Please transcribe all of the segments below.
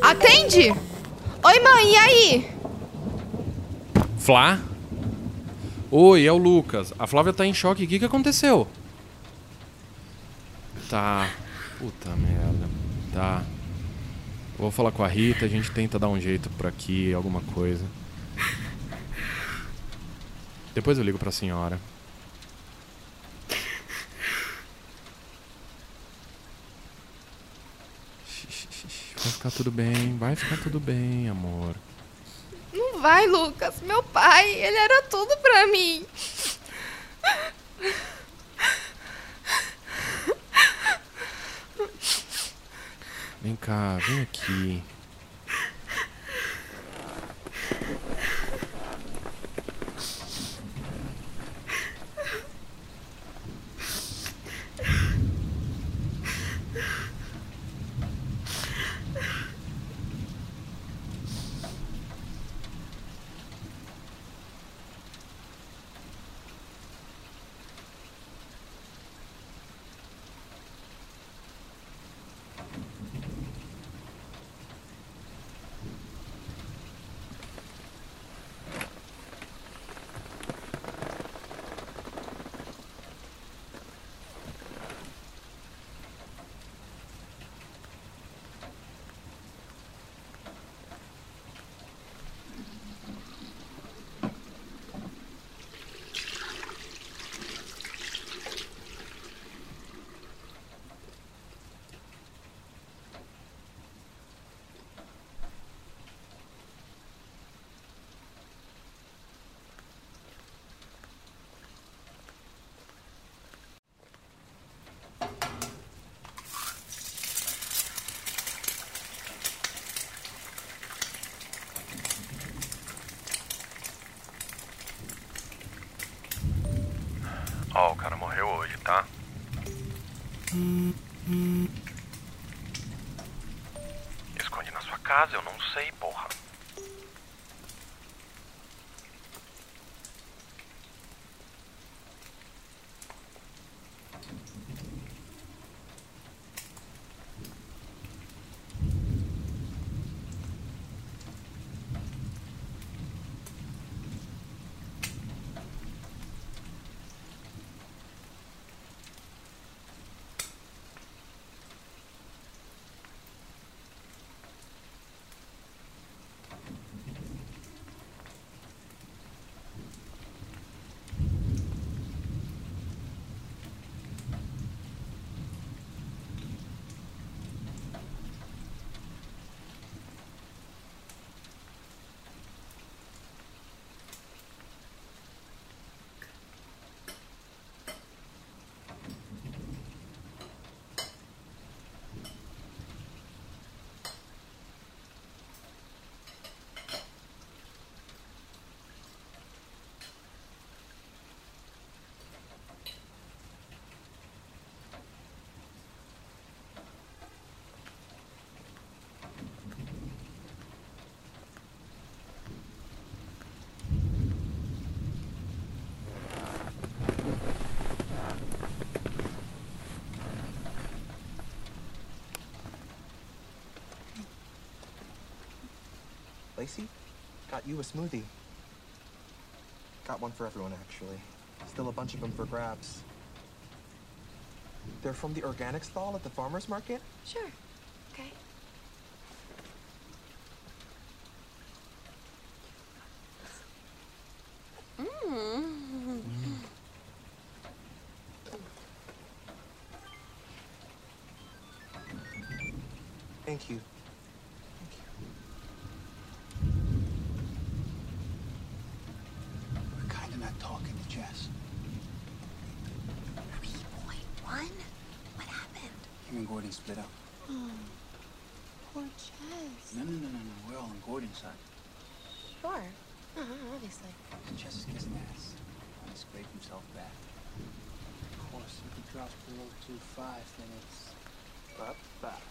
Atende! Oi, mãe, e aí? Flá? Oi, é o Lucas. A Flávia tá em choque. O que, que aconteceu? Tá. Puta merda. Tá. Vou falar com a Rita, a gente tenta dar um jeito por aqui, alguma coisa. Depois eu ligo pra senhora. Vai ficar tudo bem, vai ficar tudo bem, amor. Não vai, Lucas. Meu pai, ele era tudo pra mim. Vem cá, vem aqui. Ó, oh, o cara morreu hoje, tá? Esconde na sua casa, eu não sei, porra. Lacey, got you a smoothie. Got one for everyone, actually. Still a bunch of them for grabs. They're from the organic stall at the farmer's market? Sure. Okay. Mmm. Thank you. Jess. Boy. What happened? Him and Gordon split up. Oh, poor Chess. No, no, no, no, no. We're all on Gordon's side. Sure. Uh-huh, obviously. And Chess is kissing ass. Trying to scrape himself back. Of course, if he drops below 2-5, then it's... Up, back.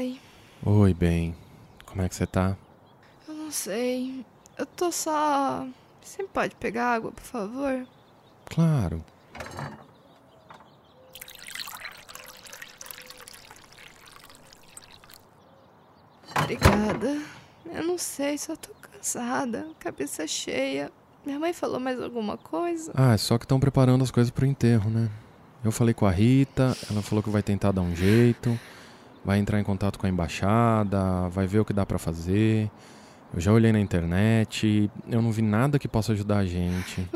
Oi, Oi, bem. Como é que você tá? eu não sei. Eu tô só. Você pode pegar água, por favor? Claro. Obrigada. Eu não sei, só tô cansada, cabeça cheia. Minha mãe falou mais alguma coisa? Ah, é só que estão preparando as coisas pro enterro, né? Eu falei com a Rita, ela falou que vai tentar dar um jeito, vai entrar em contato com a embaixada, vai ver o que dá pra fazer. Eu já olhei na internet, eu não vi nada que possa ajudar a gente.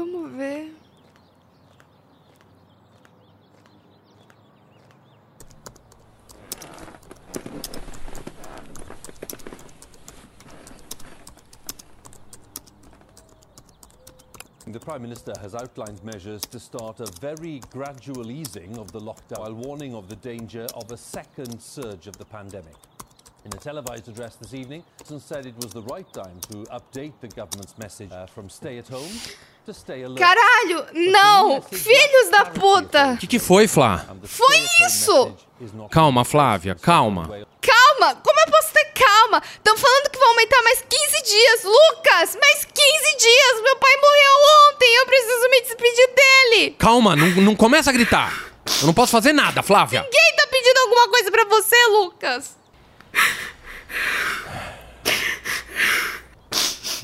The Prime Minister has outlined measures to start a very gradual easing of the lockdown while warning of the danger of a second surge of the pandemic. In a televised address this evening, Johnson said it was the right time to update the government's message uh, from stay at home to stay alert. Caralho! Não! Filhos da puta! O que, que foi, Flá? And the Foi stay-at-home isso! message is Calma, Flávia, calma. Calma! Como eu posso ter calma? Estão falando que vão aumentar mais 15 dias! Lucas! Mais 15 dias! Meu pai morreu ontem! Eu preciso me despedir dele! Calma, não, não começa a gritar. Eu não posso fazer nada, Flávia. Quem tá pedindo alguma coisa pra você, Lucas?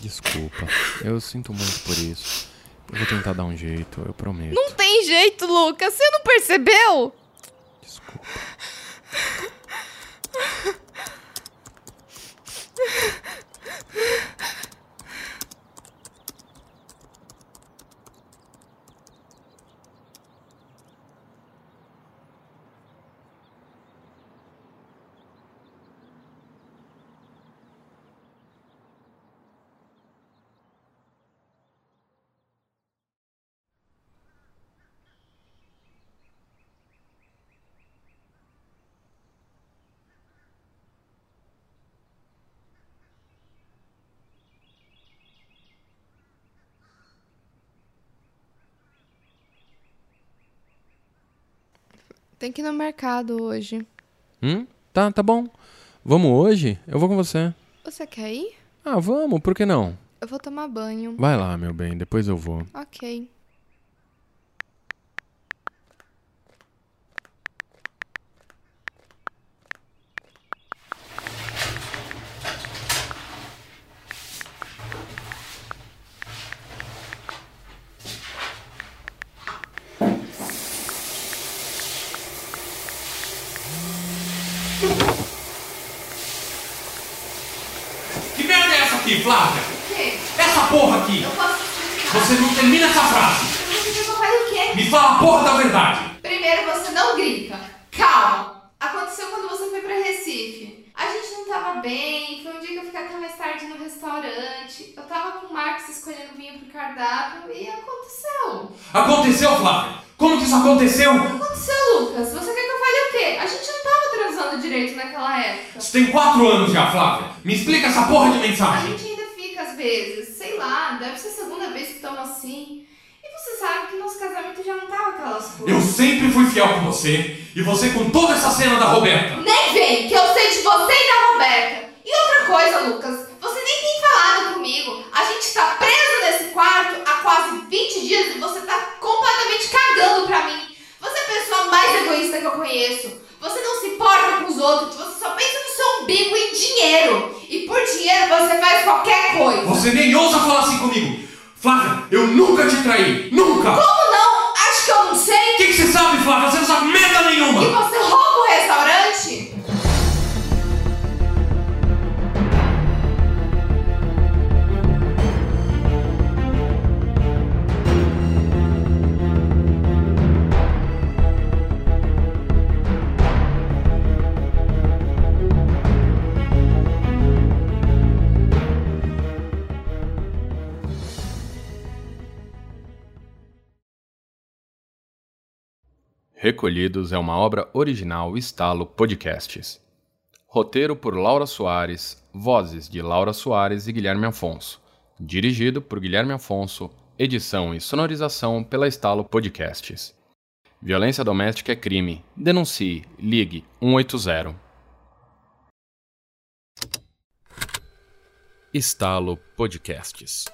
Desculpa, eu sinto muito por isso. Eu vou tentar dar um jeito, eu prometo. Não tem jeito, Lucas! Você não percebeu? Tem que ir no mercado hoje. Hum? Tá, tá bom. Vamos hoje? Eu vou com você. Você quer ir? Ah, vamos, por que não? Eu vou tomar banho. Vai lá, meu bem, depois eu vou. Ok. Que merda é essa aqui, Flávia? O quê? Essa porra aqui! Eu posso. Você não termina essa frase! Me fala a porra da verdade! Primeiro, você não grita. Calma. Aconteceu quando você foi pra Recife. A gente não tava bem, foi um dia que eu fiquei até mais tarde no restaurante. Eu tava com o Marcos escolhendo vinho pro cardápio e aconteceu. Aconteceu, Flávia? Como que isso aconteceu? Aconteceu, Lucas. Você quer que eu fale o quê? A gente não tava transando direito naquela época. Você tem quatro anos já, Flávia! Me explica essa porra de A mensagem! gente ainda fica às vezes, sei lá, deve ser a segunda vez que estamos assim. E você sabe que nosso casamento já não tava aquelas coisas. Eu sempre fui fiel com você, e você com toda essa cena da Roberta! Nem vem, que eu sei de você e da Roberta. E outra coisa, Lucas, você nem tem falado comigo. A gente tá preso nesse quarto há quase 20 dias e você tá completamente cagando pra mim. Você é a pessoa mais egoísta que eu conheço. Você não se importa com os outros, você só pensa no seu umbigo e em dinheiro. E por dinheiro você faz qualquer coisa. Você nem ousa falar assim comigo! Flávia, eu nunca te traí! Recolhidos é uma obra original Estalo Podcasts. Roteiro por Laura Soares, vozes de Laura Soares e Guilherme Afonso. Dirigido por Guilherme Afonso, edição e sonorização pela Estalo Podcasts. Violência doméstica é crime. Denuncie. Ligue 180. Estalo Podcasts.